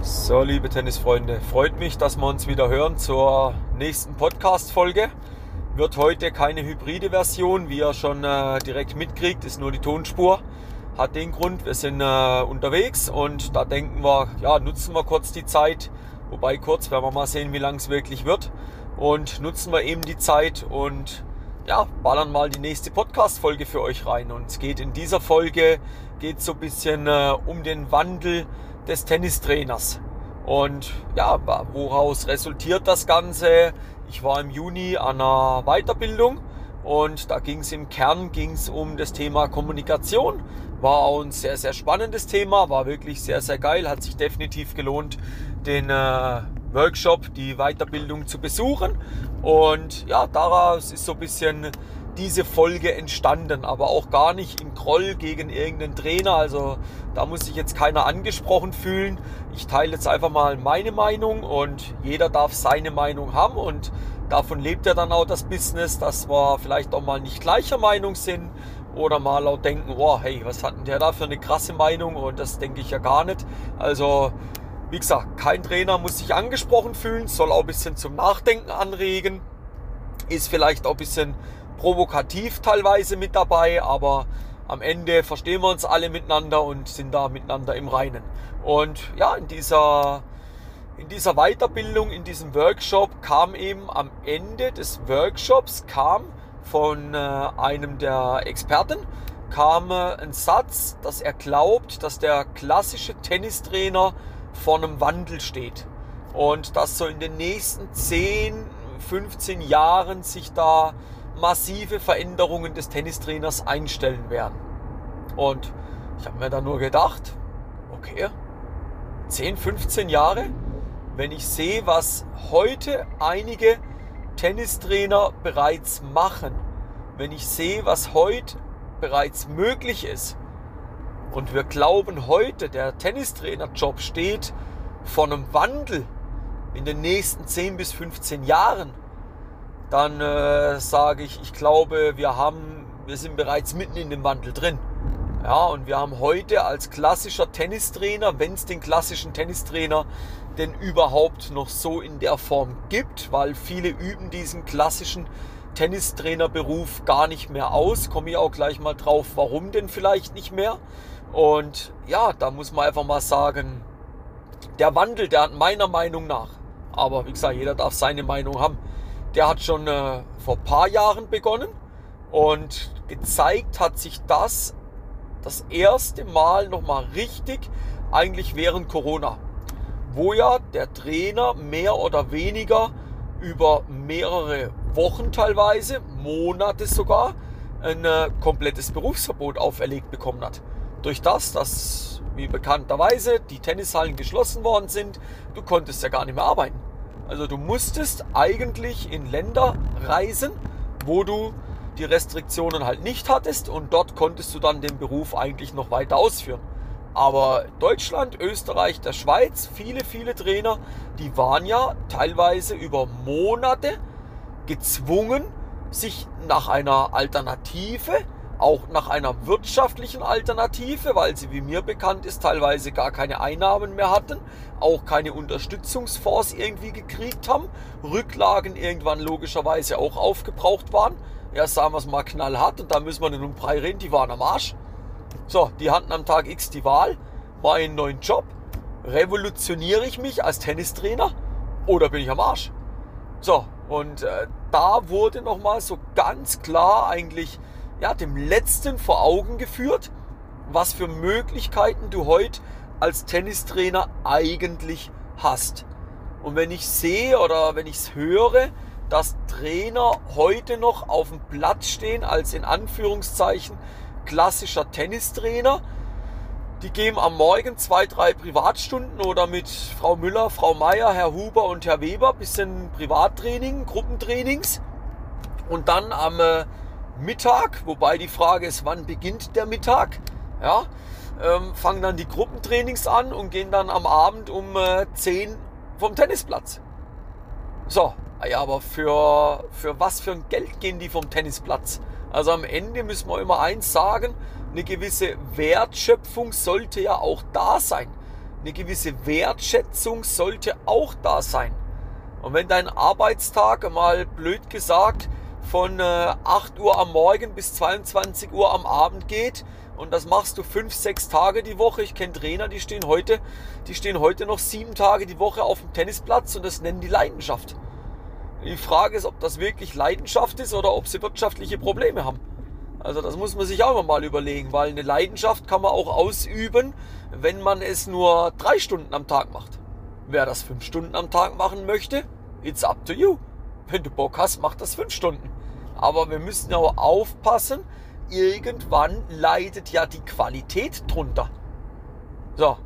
So, liebe Tennisfreunde, freut mich, dass wir uns wieder hören zur nächsten Podcast-Folge. Wird heute keine hybride Version, wie ihr schon äh, direkt mitkriegt, ist nur die Tonspur. Hat den Grund, wir sind äh, unterwegs und da denken wir, ja, nutzen wir kurz die Zeit. Wobei kurz, werden wir mal sehen, wie lang es wirklich wird. Und nutzen wir eben die Zeit und ja, ballern mal die nächste Podcast-Folge für euch rein. Und es geht in dieser Folge, geht so ein bisschen äh, um den Wandel des Tennistrainers. Und ja, woraus resultiert das Ganze? Ich war im Juni an einer Weiterbildung und da ging es im Kern ging's um das Thema Kommunikation. War auch ein sehr, sehr spannendes Thema, war wirklich sehr, sehr geil, hat sich definitiv gelohnt, den äh, Workshop, die Weiterbildung zu besuchen. Und ja, daraus ist so ein bisschen diese Folge entstanden, aber auch gar nicht im Groll gegen irgendeinen Trainer. Also da muss sich jetzt keiner angesprochen fühlen. Ich teile jetzt einfach mal meine Meinung und jeder darf seine Meinung haben und davon lebt ja dann auch das Business, dass wir vielleicht auch mal nicht gleicher Meinung sind oder mal auch denken, oh hey, was hat denn der da für eine krasse Meinung und das denke ich ja gar nicht. Also wie gesagt, kein Trainer muss sich angesprochen fühlen, soll auch ein bisschen zum Nachdenken anregen, ist vielleicht auch ein bisschen provokativ teilweise mit dabei, aber am Ende verstehen wir uns alle miteinander und sind da miteinander im Reinen. Und ja, in dieser, in dieser Weiterbildung, in diesem Workshop kam eben am Ende des Workshops kam von äh, einem der Experten kam äh, ein Satz, dass er glaubt, dass der klassische Tennistrainer vor einem Wandel steht. Und dass so in den nächsten 10, 15 Jahren sich da massive Veränderungen des Tennistrainers einstellen werden. Und ich habe mir da nur gedacht, okay, 10, 15 Jahre, wenn ich sehe, was heute einige Tennistrainer bereits machen, wenn ich sehe, was heute bereits möglich ist, und wir glauben heute, der Tennistrainerjob steht vor einem Wandel in den nächsten 10 bis 15 Jahren, dann äh, sage ich, ich glaube, wir haben, wir sind bereits mitten in dem Wandel drin. Ja, und wir haben heute als klassischer Tennistrainer, wenn es den klassischen Tennistrainer denn überhaupt noch so in der Form gibt, weil viele üben diesen klassischen Tennistrainerberuf gar nicht mehr aus. Komme ich auch gleich mal drauf, warum denn vielleicht nicht mehr. Und ja, da muss man einfach mal sagen, der Wandel, der hat meiner Meinung nach, aber wie gesagt, jeder darf seine Meinung haben, der hat schon äh, vor ein paar Jahren begonnen und gezeigt hat sich das das erste Mal nochmal richtig eigentlich während Corona, wo ja der Trainer mehr oder weniger über mehrere Wochen teilweise, Monate sogar, ein äh, komplettes Berufsverbot auferlegt bekommen hat. Durch das, dass, wie bekannterweise, die Tennishallen geschlossen worden sind, du konntest ja gar nicht mehr arbeiten. Also du musstest eigentlich in Länder reisen, wo du die Restriktionen halt nicht hattest und dort konntest du dann den Beruf eigentlich noch weiter ausführen. Aber Deutschland, Österreich, der Schweiz, viele, viele Trainer, die waren ja teilweise über Monate gezwungen, sich nach einer Alternative auch nach einer wirtschaftlichen Alternative, weil sie, wie mir bekannt ist, teilweise gar keine Einnahmen mehr hatten, auch keine Unterstützungsfonds irgendwie gekriegt haben, Rücklagen irgendwann logischerweise auch aufgebraucht waren. Erst sagen wir es mal knallhart und da müssen wir nicht um Brei reden, die waren am Arsch. So, die hatten am Tag X die Wahl, war einen neuen Job, revolutioniere ich mich als Tennistrainer oder bin ich am Arsch? So, und äh, da wurde nochmal so ganz klar eigentlich ja, dem Letzten vor Augen geführt, was für Möglichkeiten du heute als Tennistrainer eigentlich hast. Und wenn ich sehe oder wenn ich es höre, dass Trainer heute noch auf dem Platz stehen als in Anführungszeichen klassischer Tennistrainer, die geben am Morgen zwei, drei Privatstunden oder mit Frau Müller, Frau Meier, Herr Huber und Herr Weber bisschen Privattraining, Gruppentrainings und dann am äh, Mittag, wobei die Frage ist, wann beginnt der Mittag? Ja, ähm, fangen dann die Gruppentrainings an und gehen dann am Abend um äh, 10 vom Tennisplatz. So, ja, aber für, für was für ein Geld gehen die vom Tennisplatz? Also am Ende müssen wir immer eins sagen, eine gewisse Wertschöpfung sollte ja auch da sein. eine gewisse Wertschätzung sollte auch da sein. Und wenn dein Arbeitstag mal blöd gesagt von 8 Uhr am Morgen bis 22 Uhr am Abend geht und das machst du fünf, sechs Tage die Woche. Ich kenne Trainer, die stehen heute, die stehen heute noch sieben Tage die Woche auf dem Tennisplatz und das nennen die Leidenschaft. Die Frage ist, ob das wirklich Leidenschaft ist oder ob sie wirtschaftliche Probleme haben. Also das muss man sich auch mal überlegen, weil eine Leidenschaft kann man auch ausüben, wenn man es nur drei Stunden am Tag macht. Wer das fünf Stunden am Tag machen möchte, it's up to you. Wenn du Bock hast, mach das fünf Stunden. Aber wir müssen auch aufpassen, irgendwann leidet ja die Qualität drunter. So,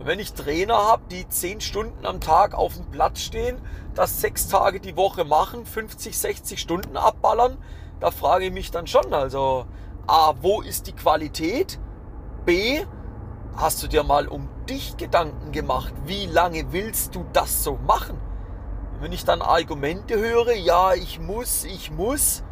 wenn ich Trainer habe, die zehn Stunden am Tag auf dem Platz stehen, das sechs Tage die Woche machen, 50, 60 Stunden abballern, da frage ich mich dann schon, also A, wo ist die Qualität? B, hast du dir mal um dich Gedanken gemacht? Wie lange willst du das so machen? Wenn ich dann Argumente höre, ja, ich muss, ich muss,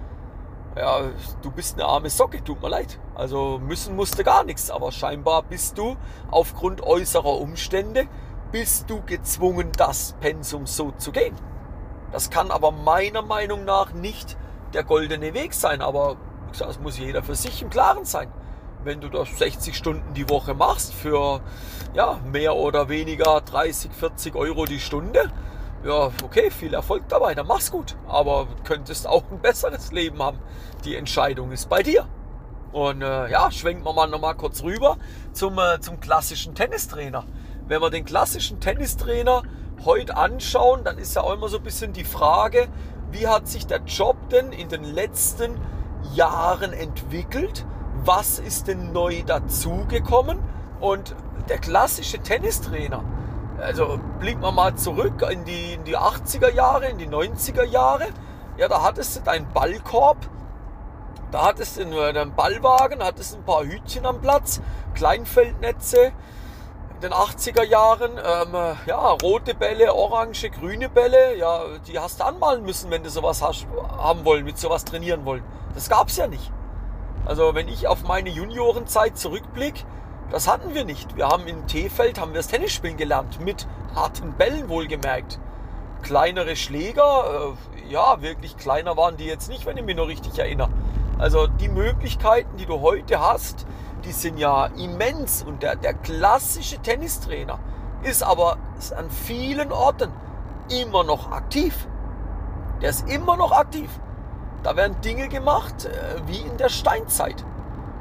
ja, du bist eine arme Socke, tut mir leid. Also müssen musste gar nichts, aber scheinbar bist du aufgrund äußerer Umstände, bist du gezwungen, das Pensum so zu gehen. Das kann aber meiner Meinung nach nicht der goldene Weg sein, aber das muss jeder für sich im Klaren sein. Wenn du das 60 Stunden die Woche machst für ja, mehr oder weniger 30, 40 Euro die Stunde, ja, okay, viel Erfolg dabei, dann mach's gut. Aber könntest auch ein besseres Leben haben. Die Entscheidung ist bei dir. Und äh, ja, schwenken wir mal nochmal kurz rüber zum, äh, zum klassischen Tennistrainer. Wenn wir den klassischen Tennistrainer heute anschauen, dann ist ja auch immer so ein bisschen die Frage, wie hat sich der Job denn in den letzten Jahren entwickelt? Was ist denn neu dazugekommen? Und der klassische Tennistrainer, also blicken wir mal zurück in die, in die 80er Jahre, in die 90er Jahre. Ja, da hattest du deinen Ballkorb, da hattest du einen Ballwagen, hattest ein paar Hütchen am Platz, Kleinfeldnetze. In den 80er Jahren, ähm, ja, rote Bälle, orange, grüne Bälle, ja, die hast du anmalen müssen, wenn du sowas hast, haben wollen, mit sowas trainieren wollen. Das gab's ja nicht. Also wenn ich auf meine Juniorenzeit zurückblicke, das hatten wir nicht. Wir haben in T-Feld haben wir das Tennisspielen gelernt, mit harten Bällen wohlgemerkt. Kleinere Schläger, äh, ja, wirklich kleiner waren die jetzt nicht, wenn ich mich noch richtig erinnere. Also die Möglichkeiten, die du heute hast, die sind ja immens. Und der, der klassische Tennistrainer ist aber ist an vielen Orten immer noch aktiv. Der ist immer noch aktiv. Da werden Dinge gemacht äh, wie in der Steinzeit.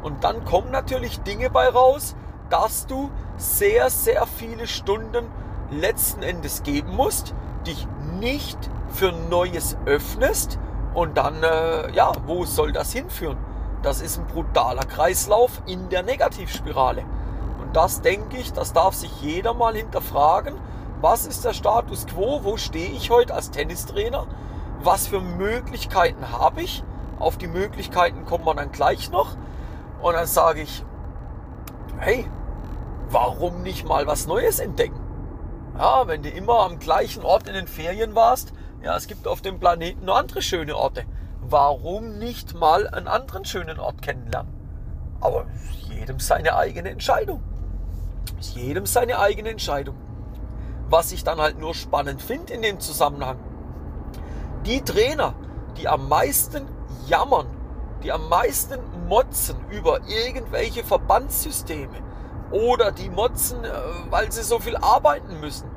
Und dann kommen natürlich Dinge bei raus, dass du sehr, sehr viele Stunden letzten Endes geben musst, dich nicht für Neues öffnest und dann, äh, ja, wo soll das hinführen? Das ist ein brutaler Kreislauf in der Negativspirale. Und das denke ich, das darf sich jeder mal hinterfragen. Was ist der Status quo? Wo stehe ich heute als Tennistrainer? Was für Möglichkeiten habe ich? Auf die Möglichkeiten kommen wir dann gleich noch. Und dann sage ich, hey, warum nicht mal was Neues entdecken? Ja, wenn du immer am gleichen Ort in den Ferien warst, ja, es gibt auf dem Planeten nur andere schöne Orte. Warum nicht mal einen anderen schönen Ort kennenlernen? Aber jedem seine eigene Entscheidung. Ist jedem seine eigene Entscheidung. Was ich dann halt nur spannend finde in dem Zusammenhang, die Trainer, die am meisten jammern die am meisten motzen über irgendwelche Verbandssysteme oder die motzen, äh, weil sie so viel arbeiten müssen.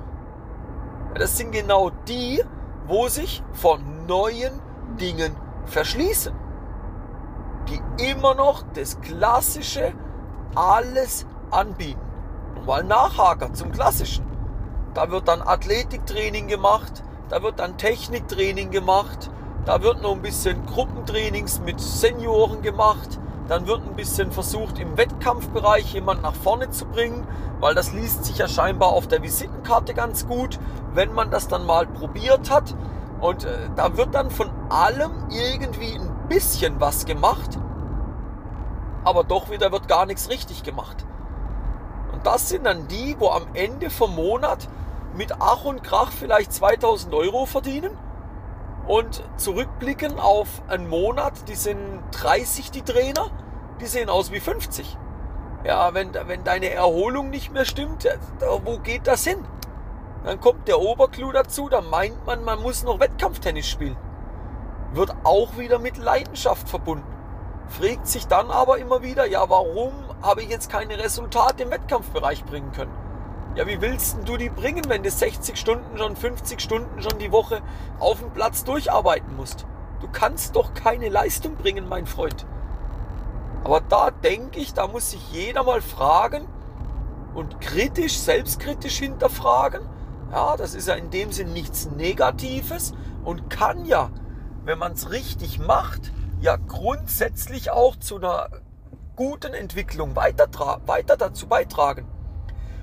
Das sind genau die, wo sich vor neuen Dingen verschließen. Die immer noch das Klassische alles anbieten. Nochmal Nachhaker zum Klassischen. Da wird dann Athletiktraining gemacht, da wird dann Techniktraining gemacht, da wird noch ein bisschen Gruppentrainings mit Senioren gemacht. Dann wird ein bisschen versucht, im Wettkampfbereich jemand nach vorne zu bringen, weil das liest sich ja scheinbar auf der Visitenkarte ganz gut, wenn man das dann mal probiert hat. Und äh, da wird dann von allem irgendwie ein bisschen was gemacht, aber doch wieder wird gar nichts richtig gemacht. Und das sind dann die, wo am Ende vom Monat mit Ach und Krach vielleicht 2000 Euro verdienen und zurückblicken auf einen Monat, die sind 30 die Trainer, die sehen aus wie 50. Ja, wenn, wenn deine Erholung nicht mehr stimmt, wo geht das hin? Dann kommt der Oberclou dazu, da meint man, man muss noch Wettkampftennis spielen. Wird auch wieder mit Leidenschaft verbunden. Fragt sich dann aber immer wieder, ja, warum habe ich jetzt keine Resultate im Wettkampfbereich bringen können? Ja, wie willst du die bringen, wenn du 60 Stunden schon, 50 Stunden schon die Woche auf dem Platz durcharbeiten musst? Du kannst doch keine Leistung bringen, mein Freund. Aber da denke ich, da muss sich jeder mal fragen und kritisch, selbstkritisch hinterfragen. Ja, das ist ja in dem Sinn nichts Negatives und kann ja, wenn man es richtig macht, ja grundsätzlich auch zu einer guten Entwicklung weiter, weiter dazu beitragen.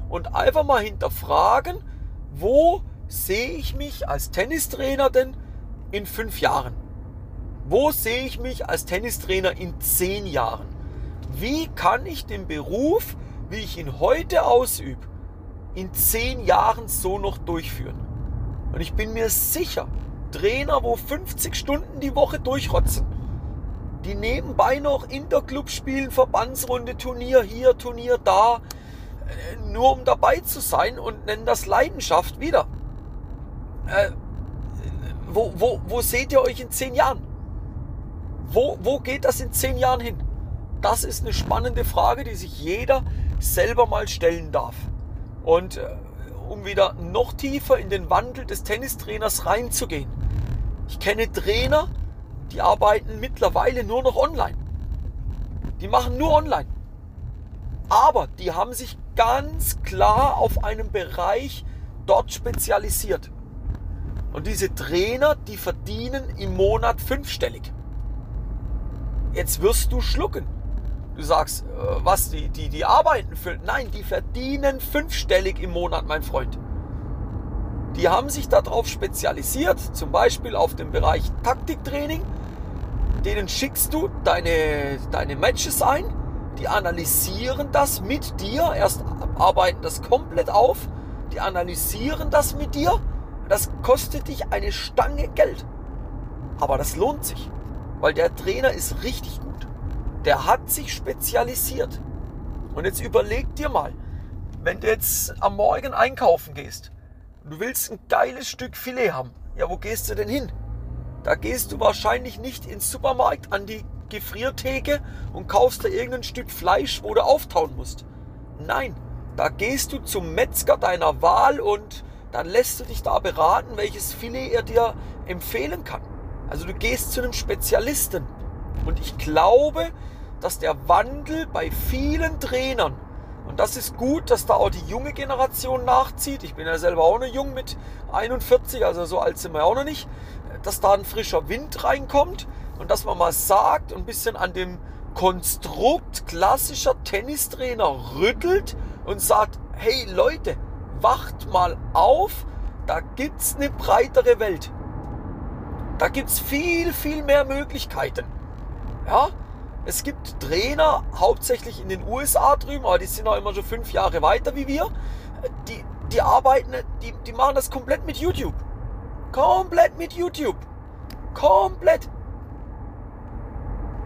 Und einfach mal hinterfragen, wo sehe ich mich als Tennistrainer denn in fünf Jahren? Wo sehe ich mich als Tennistrainer in zehn Jahren? Wie kann ich den Beruf, wie ich ihn heute ausübe, in zehn Jahren so noch durchführen? Und ich bin mir sicher, Trainer, wo 50 Stunden die Woche durchrotzen, die nebenbei noch Interclub spielen, Verbandsrunde, Turnier hier, Turnier da, nur um dabei zu sein und nennen das Leidenschaft wieder. Äh, wo, wo, wo seht ihr euch in zehn Jahren? Wo, wo geht das in zehn Jahren hin? Das ist eine spannende Frage, die sich jeder selber mal stellen darf. Und äh, um wieder noch tiefer in den Wandel des Tennistrainers reinzugehen. Ich kenne Trainer, die arbeiten mittlerweile nur noch online. Die machen nur online. Aber die haben sich ganz klar auf einen Bereich dort spezialisiert. Und diese Trainer, die verdienen im Monat fünfstellig. Jetzt wirst du schlucken. Du sagst, äh, was, die, die, die arbeiten für. Nein, die verdienen fünfstellig im Monat, mein Freund. Die haben sich darauf spezialisiert, zum Beispiel auf dem Bereich Taktiktraining. Denen schickst du deine, deine Matches ein, die analysieren das mit dir, erst arbeiten das komplett auf, die analysieren das mit dir. Das kostet dich eine Stange Geld. Aber das lohnt sich. Weil der Trainer ist richtig gut. Der hat sich spezialisiert. Und jetzt überleg dir mal, wenn du jetzt am Morgen einkaufen gehst du willst ein geiles Stück Filet haben, ja, wo gehst du denn hin? Da gehst du wahrscheinlich nicht ins Supermarkt an die Gefriertheke und kaufst da irgendein Stück Fleisch, wo du auftauen musst. Nein, da gehst du zum Metzger deiner Wahl und dann lässt du dich da beraten, welches Filet er dir empfehlen kann. Also du gehst zu einem Spezialisten. Und ich glaube, dass der Wandel bei vielen Trainern, und das ist gut, dass da auch die junge Generation nachzieht. Ich bin ja selber auch noch jung mit 41, also so alt sind wir auch noch nicht, dass da ein frischer Wind reinkommt und dass man mal sagt und ein bisschen an dem Konstrukt klassischer Tennistrainer rüttelt und sagt, hey Leute, wacht mal auf, da gibt es eine breitere Welt. Da gibt es viel, viel mehr Möglichkeiten. Ja, es gibt Trainer, hauptsächlich in den USA drüben, aber die sind auch immer schon fünf Jahre weiter wie wir. Die, die arbeiten, die, die machen das komplett mit YouTube. Komplett mit YouTube. Komplett.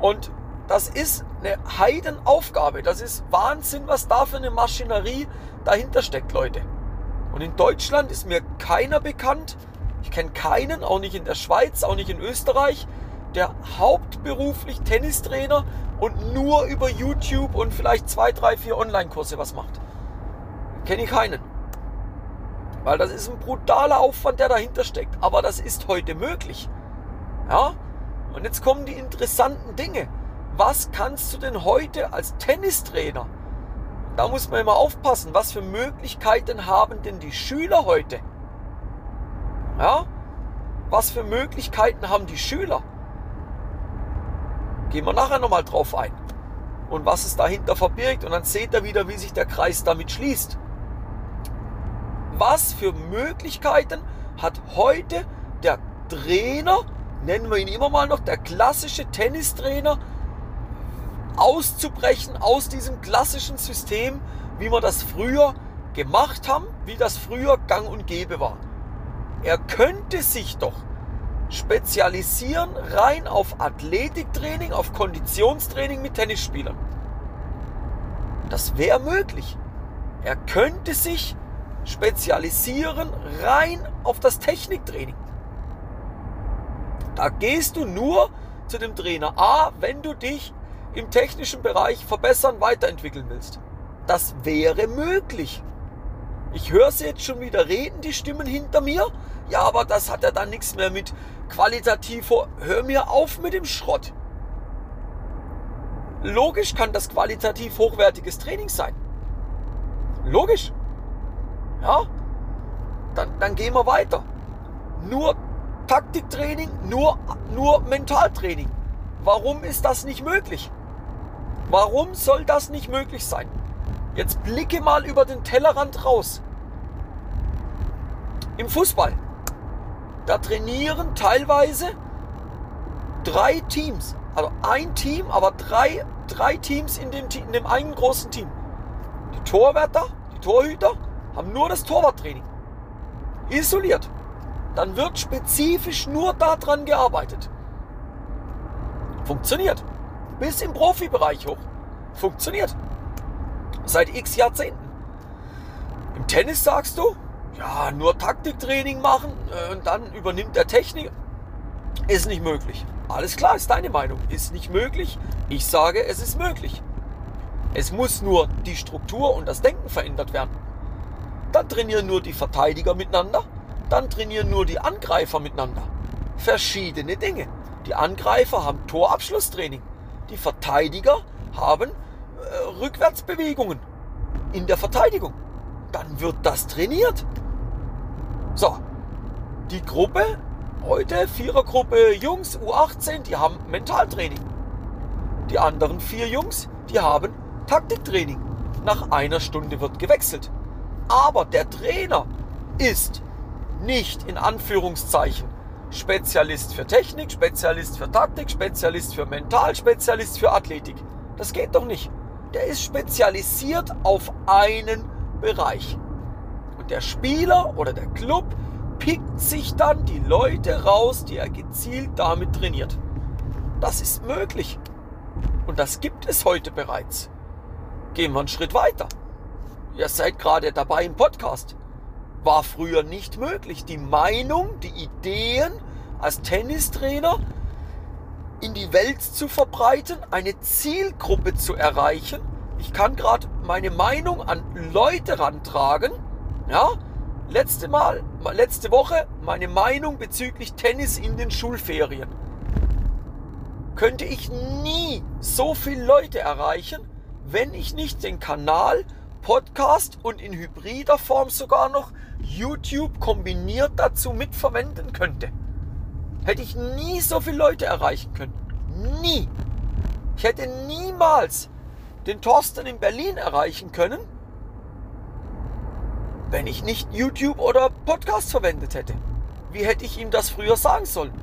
Und das ist eine Heidenaufgabe. Das ist Wahnsinn, was da für eine Maschinerie dahinter steckt, Leute. Und in Deutschland ist mir keiner bekannt, ich kenne keinen, auch nicht in der Schweiz, auch nicht in Österreich, der hauptberuflich Tennistrainer und nur über YouTube und vielleicht zwei, drei, vier Online-Kurse was macht. Kenne ich keinen. Weil das ist ein brutaler Aufwand, der dahinter steckt. Aber das ist heute möglich. Ja? Und jetzt kommen die interessanten Dinge. Was kannst du denn heute als Tennistrainer? Da muss man immer aufpassen, was für Möglichkeiten haben denn die Schüler heute? Ja? Was für Möglichkeiten haben die Schüler? Gehen wir nachher nochmal drauf ein. Und was es dahinter verbirgt. Und dann seht ihr wieder, wie sich der Kreis damit schließt. Was für Möglichkeiten hat heute der Trainer, nennen wir ihn immer mal noch, der klassische Tennistrainer, auszubrechen aus diesem klassischen System, wie wir das früher gemacht haben, wie das früher gang und gäbe war. Er könnte sich doch spezialisieren rein auf Athletiktraining, auf Konditionstraining mit Tennisspielern. Das wäre möglich. Er könnte sich spezialisieren rein auf das Techniktraining. Da gehst du nur zu dem Trainer A, wenn du dich im technischen Bereich verbessern, weiterentwickeln willst. Das wäre möglich. Ich höre sie jetzt schon wieder reden, die Stimmen hinter mir. Ja, aber das hat ja dann nichts mehr mit qualitativ. Hör mir auf mit dem Schrott. Logisch kann das qualitativ hochwertiges Training sein. Logisch. Ja, dann, dann gehen wir weiter. Nur Taktiktraining, nur, nur Mentaltraining. Warum ist das nicht möglich? Warum soll das nicht möglich sein? Jetzt blicke mal über den Tellerrand raus. Im Fußball, da trainieren teilweise drei Teams. Also ein Team, aber drei, drei Teams in dem, in dem einen großen Team. Die Torwärter, die Torhüter haben nur das Torwarttraining. Isoliert. Dann wird spezifisch nur daran gearbeitet. Funktioniert. Bis im Profibereich hoch. Funktioniert. Seit x Jahrzehnten. Im Tennis sagst du, ja, nur Taktiktraining machen äh, und dann übernimmt der Technik. Ist nicht möglich. Alles klar, ist deine Meinung. Ist nicht möglich. Ich sage, es ist möglich. Es muss nur die Struktur und das Denken verändert werden. Dann trainieren nur die Verteidiger miteinander. Dann trainieren nur die Angreifer miteinander. Verschiedene Dinge. Die Angreifer haben Torabschlusstraining. Die Verteidiger haben äh, Rückwärtsbewegungen in der Verteidigung. Dann wird das trainiert. So, die Gruppe, heute Vierergruppe Jungs U18, die haben Mentaltraining. Die anderen vier Jungs, die haben Taktiktraining. Nach einer Stunde wird gewechselt. Aber der Trainer ist nicht in Anführungszeichen Spezialist für Technik, Spezialist für Taktik, Spezialist für Mental, Spezialist für Athletik. Das geht doch nicht. Der ist spezialisiert auf einen Bereich. Und der Spieler oder der Club pickt sich dann die Leute raus, die er gezielt damit trainiert. Das ist möglich. Und das gibt es heute bereits. Gehen wir einen Schritt weiter. Ihr seid gerade dabei im Podcast war früher nicht möglich. Die Meinung, die Ideen als Tennistrainer in die Welt zu verbreiten, eine Zielgruppe zu erreichen. Ich kann gerade meine Meinung an Leute rantragen. Ja, letzte Mal, letzte Woche meine Meinung bezüglich Tennis in den Schulferien. Könnte ich nie so viele Leute erreichen, wenn ich nicht den Kanal Podcast und in hybrider Form sogar noch YouTube kombiniert dazu mitverwenden könnte, hätte ich nie so viele Leute erreichen können. Nie. Ich hätte niemals den Thorsten in Berlin erreichen können, wenn ich nicht YouTube oder Podcast verwendet hätte. Wie hätte ich ihm das früher sagen sollen?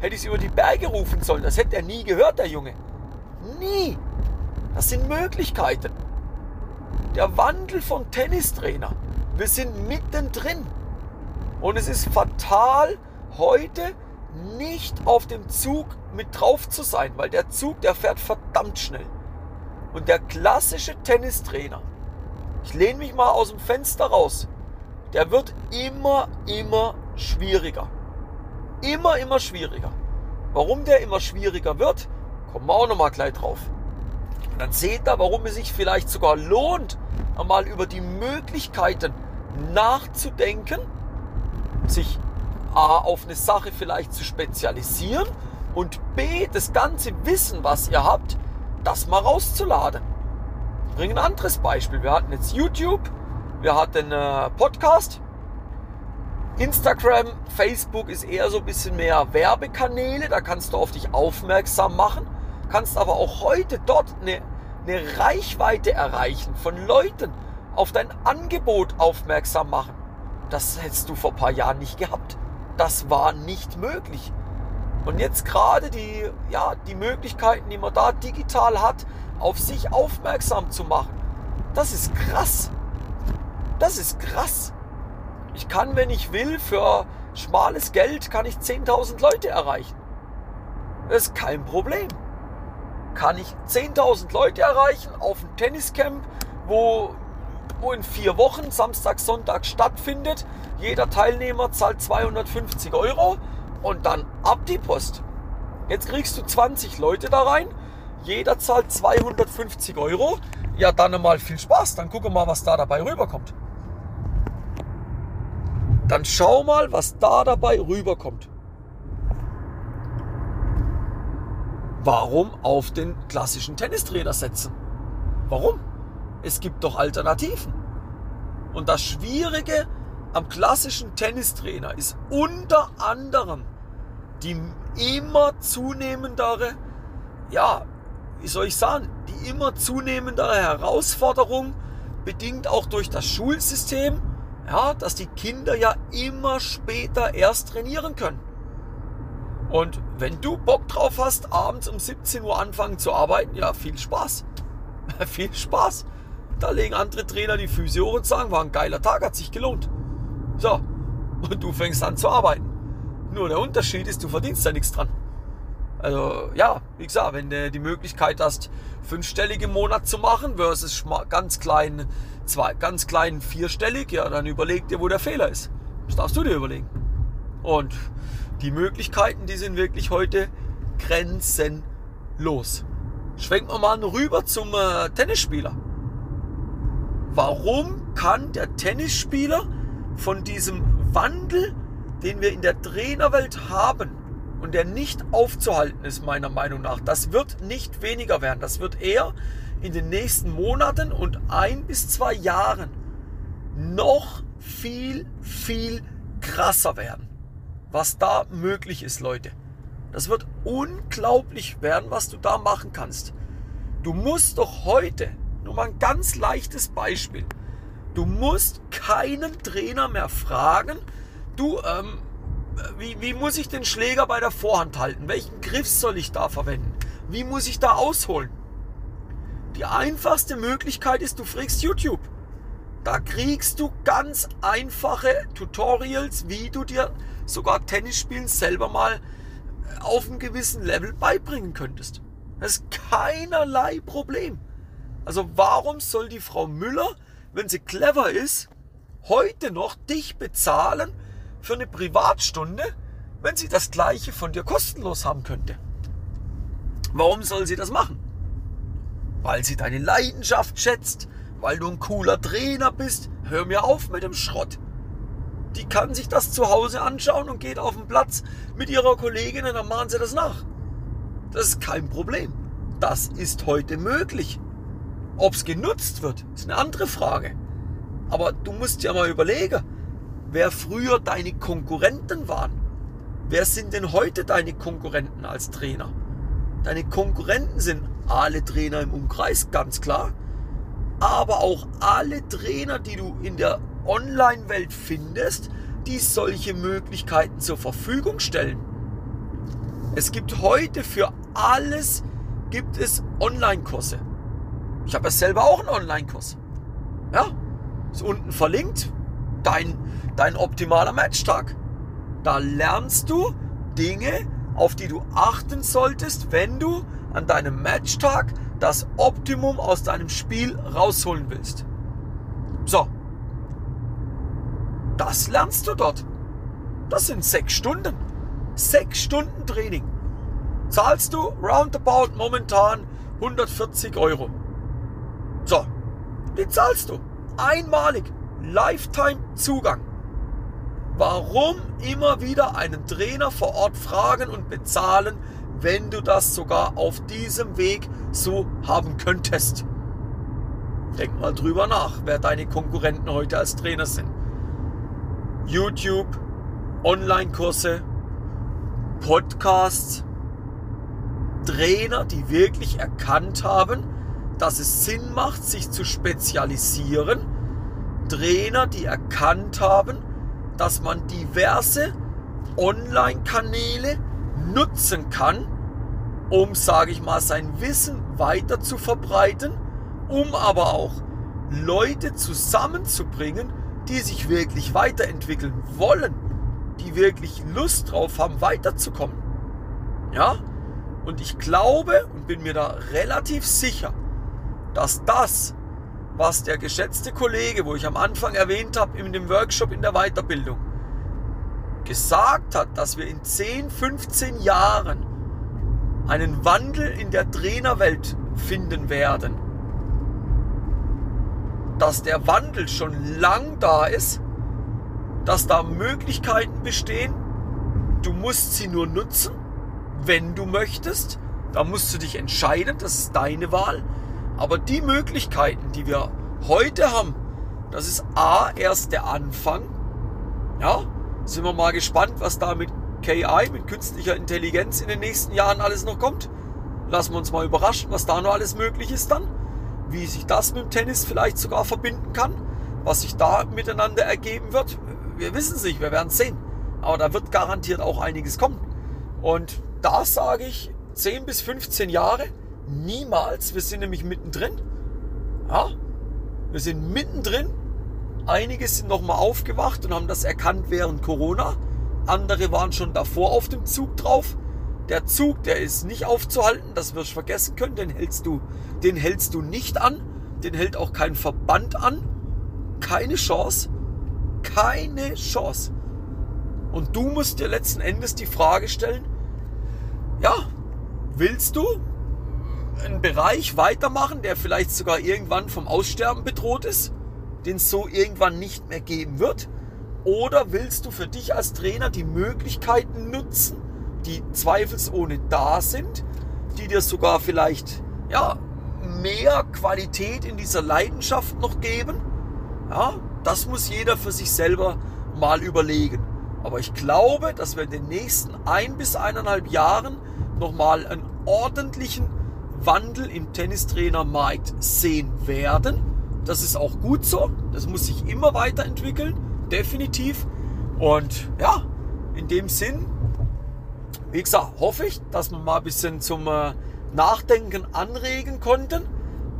Hätte ich es über die Berge rufen sollen? Das hätte er nie gehört, der Junge. Nie. Das sind Möglichkeiten. Der Wandel von Tennistrainer wir sind mittendrin. Und es ist fatal, heute nicht auf dem Zug mit drauf zu sein, weil der Zug, der fährt verdammt schnell. Und der klassische Tennistrainer, ich lehne mich mal aus dem Fenster raus, der wird immer, immer schwieriger. Immer, immer schwieriger. Warum der immer schwieriger wird, kommen wir auch nochmal gleich drauf. Und dann seht ihr, warum es sich vielleicht sogar lohnt, einmal über die Möglichkeiten nachzudenken, sich A auf eine Sache vielleicht zu spezialisieren und B das ganze Wissen, was ihr habt, das mal rauszuladen. Ich bringe ein anderes Beispiel. Wir hatten jetzt YouTube, wir hatten äh, Podcast, Instagram, Facebook ist eher so ein bisschen mehr Werbekanäle, da kannst du auf dich aufmerksam machen, kannst aber auch heute dort eine, eine Reichweite erreichen von Leuten, auf dein Angebot aufmerksam machen. Das hättest du vor ein paar Jahren nicht gehabt. Das war nicht möglich. Und jetzt gerade die, ja, die Möglichkeiten, die man da digital hat, auf sich aufmerksam zu machen, das ist krass. Das ist krass. Ich kann, wenn ich will, für schmales Geld kann ich 10.000 Leute erreichen. Das ist kein Problem. Kann ich 10.000 Leute erreichen auf ein Tenniscamp wo, wo in vier Wochen, Samstag, Sonntag stattfindet. Jeder Teilnehmer zahlt 250 Euro und dann ab die Post. Jetzt kriegst du 20 Leute da rein, jeder zahlt 250 Euro. Ja, dann mal viel Spaß, dann gucke mal, was da dabei rüberkommt. Dann schau mal, was da dabei rüberkommt. Warum auf den klassischen Tennistrainer setzen? Warum? Es gibt doch Alternativen. Und das Schwierige am klassischen Tennistrainer ist unter anderem die immer zunehmendere, ja, wie soll ich sagen, die immer zunehmendere Herausforderung, bedingt auch durch das Schulsystem, ja, dass die Kinder ja immer später erst trainieren können. Und wenn du Bock drauf hast, abends um 17 Uhr anfangen zu arbeiten, ja, viel Spaß. viel Spaß. Da legen andere Trainer die Füße hoch und sagen, war ein geiler Tag, hat sich gelohnt. So, und du fängst an zu arbeiten. Nur der Unterschied ist, du verdienst da nichts dran. Also ja, wie gesagt, wenn du die Möglichkeit hast, fünfstellig im Monat zu machen versus ganz klein, zwei, ganz klein vierstellig, ja, dann überleg dir, wo der Fehler ist. Das darfst du dir überlegen. Und die Möglichkeiten, die sind wirklich heute grenzenlos. Schwenken wir mal rüber zum äh, Tennisspieler. Warum kann der Tennisspieler von diesem Wandel, den wir in der Trainerwelt haben und der nicht aufzuhalten ist, meiner Meinung nach, das wird nicht weniger werden. Das wird eher in den nächsten Monaten und ein bis zwei Jahren noch viel, viel krasser werden was da möglich ist, Leute. Das wird unglaublich werden, was du da machen kannst. Du musst doch heute, nur mal ein ganz leichtes Beispiel, du musst keinen Trainer mehr fragen, du, ähm, wie, wie muss ich den Schläger bei der Vorhand halten? Welchen Griff soll ich da verwenden? Wie muss ich da ausholen? Die einfachste Möglichkeit ist, du fragst YouTube. Da kriegst du ganz einfache Tutorials, wie du dir sogar Tennisspielen selber mal auf einem gewissen Level beibringen könntest. Das ist keinerlei Problem. Also warum soll die Frau Müller, wenn sie clever ist, heute noch dich bezahlen für eine Privatstunde, wenn sie das gleiche von dir kostenlos haben könnte? Warum soll sie das machen? Weil sie deine Leidenschaft schätzt, weil du ein cooler Trainer bist. Hör mir auf mit dem Schrott. Die kann sich das zu Hause anschauen und geht auf den Platz mit ihrer Kollegin und dann machen sie das nach. Das ist kein Problem. Das ist heute möglich. Ob es genutzt wird, ist eine andere Frage. Aber du musst ja mal überlegen, wer früher deine Konkurrenten waren. Wer sind denn heute deine Konkurrenten als Trainer? Deine Konkurrenten sind alle Trainer im Umkreis, ganz klar aber auch alle Trainer, die du in der Online-Welt findest, die solche Möglichkeiten zur Verfügung stellen. Es gibt heute für alles gibt es Online-Kurse. Ich habe ja selber auch einen Online-Kurs. Ja, ist unten verlinkt. Dein, dein optimaler Matchtag. Da lernst du Dinge, auf die du achten solltest, wenn du an deinem Matchtag das Optimum aus deinem Spiel rausholen willst. So. Das lernst du dort. Das sind sechs Stunden. Sechs Stunden Training. Zahlst du roundabout momentan 140 Euro. So. Die zahlst du. Einmalig. Lifetime Zugang. Warum immer wieder einen Trainer vor Ort fragen und bezahlen, wenn du das sogar auf diesem Weg so haben könntest. Denk mal drüber nach, wer deine Konkurrenten heute als Trainer sind. YouTube, Online-Kurse, Podcasts, Trainer, die wirklich erkannt haben, dass es Sinn macht, sich zu spezialisieren. Trainer, die erkannt haben, dass man diverse Online-Kanäle nutzen kann, um, sage ich mal, sein Wissen weiter zu verbreiten, um aber auch Leute zusammenzubringen, die sich wirklich weiterentwickeln wollen, die wirklich Lust drauf haben, weiterzukommen. Ja? Und ich glaube und bin mir da relativ sicher, dass das was der geschätzte Kollege, wo ich am Anfang erwähnt habe, in dem Workshop in der Weiterbildung, gesagt hat, dass wir in 10, 15 Jahren einen Wandel in der Trainerwelt finden werden, dass der Wandel schon lang da ist, dass da Möglichkeiten bestehen, du musst sie nur nutzen, wenn du möchtest, da musst du dich entscheiden, das ist deine Wahl, aber die Möglichkeiten, die wir heute haben, das ist A, erst der Anfang, ja, sind wir mal gespannt, was da mit KI, mit künstlicher Intelligenz in den nächsten Jahren alles noch kommt. Lassen wir uns mal überraschen, was da noch alles möglich ist dann. Wie sich das mit dem Tennis vielleicht sogar verbinden kann. Was sich da miteinander ergeben wird. Wir wissen es nicht, wir werden es sehen. Aber da wird garantiert auch einiges kommen. Und da sage ich 10 bis 15 Jahre niemals. Wir sind nämlich mittendrin. Ja, wir sind mittendrin Einige sind nochmal aufgewacht und haben das erkannt während Corona. Andere waren schon davor auf dem Zug drauf. Der Zug, der ist nicht aufzuhalten, das wirst du vergessen können, den hältst du, den hältst du nicht an, den hält auch kein Verband an. Keine Chance. Keine Chance. Und du musst dir letzten Endes die Frage stellen, ja, willst du einen Bereich weitermachen, der vielleicht sogar irgendwann vom Aussterben bedroht ist? den es so irgendwann nicht mehr geben wird? Oder willst du für dich als Trainer die Möglichkeiten nutzen, die zweifelsohne da sind, die dir sogar vielleicht ja, mehr Qualität in dieser Leidenschaft noch geben? Ja, das muss jeder für sich selber mal überlegen. Aber ich glaube, dass wir in den nächsten ein bis eineinhalb Jahren nochmal einen ordentlichen Wandel im Tennistrainermarkt sehen werden das ist auch gut so. Das muss sich immer weiterentwickeln, definitiv. Und ja, in dem Sinn, wie gesagt, hoffe ich, dass wir mal ein bisschen zum äh, Nachdenken anregen konnten.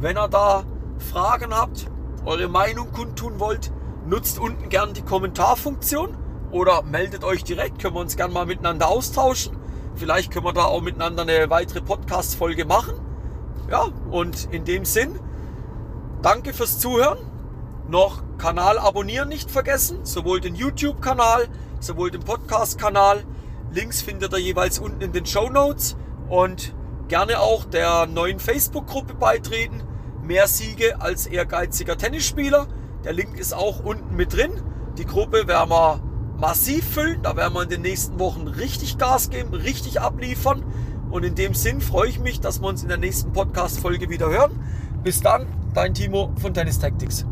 Wenn ihr da Fragen habt, eure Meinung kundtun wollt, nutzt unten gern die Kommentarfunktion oder meldet euch direkt, können wir uns gern mal miteinander austauschen. Vielleicht können wir da auch miteinander eine weitere Podcast-Folge machen. Ja, und in dem Sinn, Danke fürs Zuhören. Noch Kanal abonnieren nicht vergessen. Sowohl den YouTube-Kanal, sowohl den Podcast-Kanal. Links findet ihr jeweils unten in den Show Notes. Und gerne auch der neuen Facebook-Gruppe beitreten. Mehr Siege als ehrgeiziger Tennisspieler. Der Link ist auch unten mit drin. Die Gruppe werden wir massiv füllen. Da werden wir in den nächsten Wochen richtig Gas geben, richtig abliefern. Und in dem Sinn freue ich mich, dass wir uns in der nächsten Podcast-Folge wieder hören. Bis dann, dein Timo von Tennis Tactics.